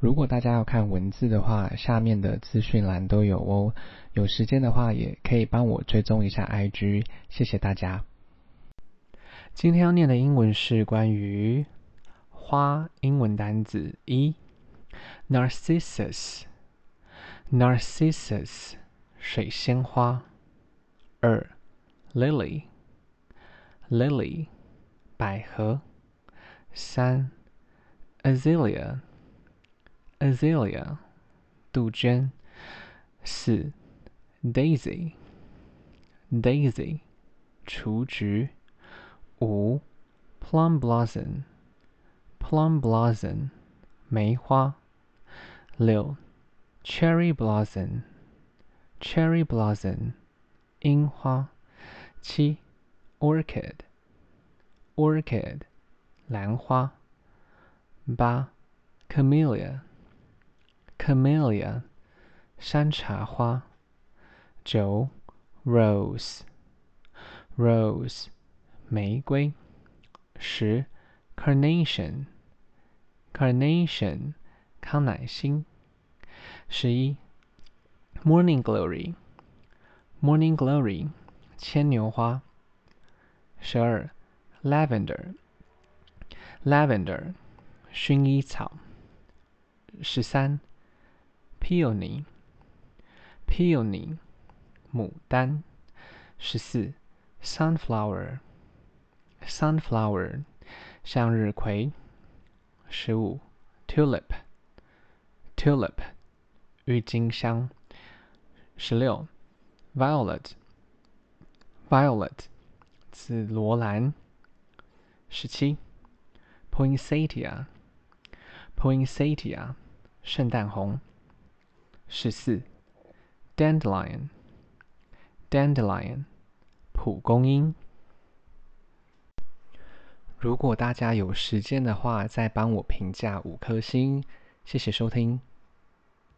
如果大家要看文字的话，下面的资讯栏都有哦。有时间的话，也可以帮我追踪一下 IG，谢谢大家。今天要念的英文是关于花英文单字一，Narcissus，Narcissus，水仙花。二，Lily，Lily，百合。三，Azalea。Azalea，杜鹃。四，Daisy，Daisy，雏菊。五，Plum blossom，Plum blossom，梅花。六，Cherry blossom，Cherry blossom，樱花。七，Orchid，Orchid，兰花。八，Camellia。Camellia，山茶花。九，Rose，Rose，玫瑰。十，Carnation，Carnation，康乃馨。十一，Morning Glory，Morning Glory，牵牛花。十二，Lavender，Lavender，薰衣草。十三。Peony，Peony，牡丹。十四，Sunflower，Sunflower，向日葵。十五，Tulip，Tulip，郁金香。十六，Violet，Violet，紫罗兰。十七，Poinsettia，Poinsettia，圣诞红。十四，Dandelion，Dandelion，蒲公英。如果大家有时间的话，再帮我评价五颗星，谢谢收听。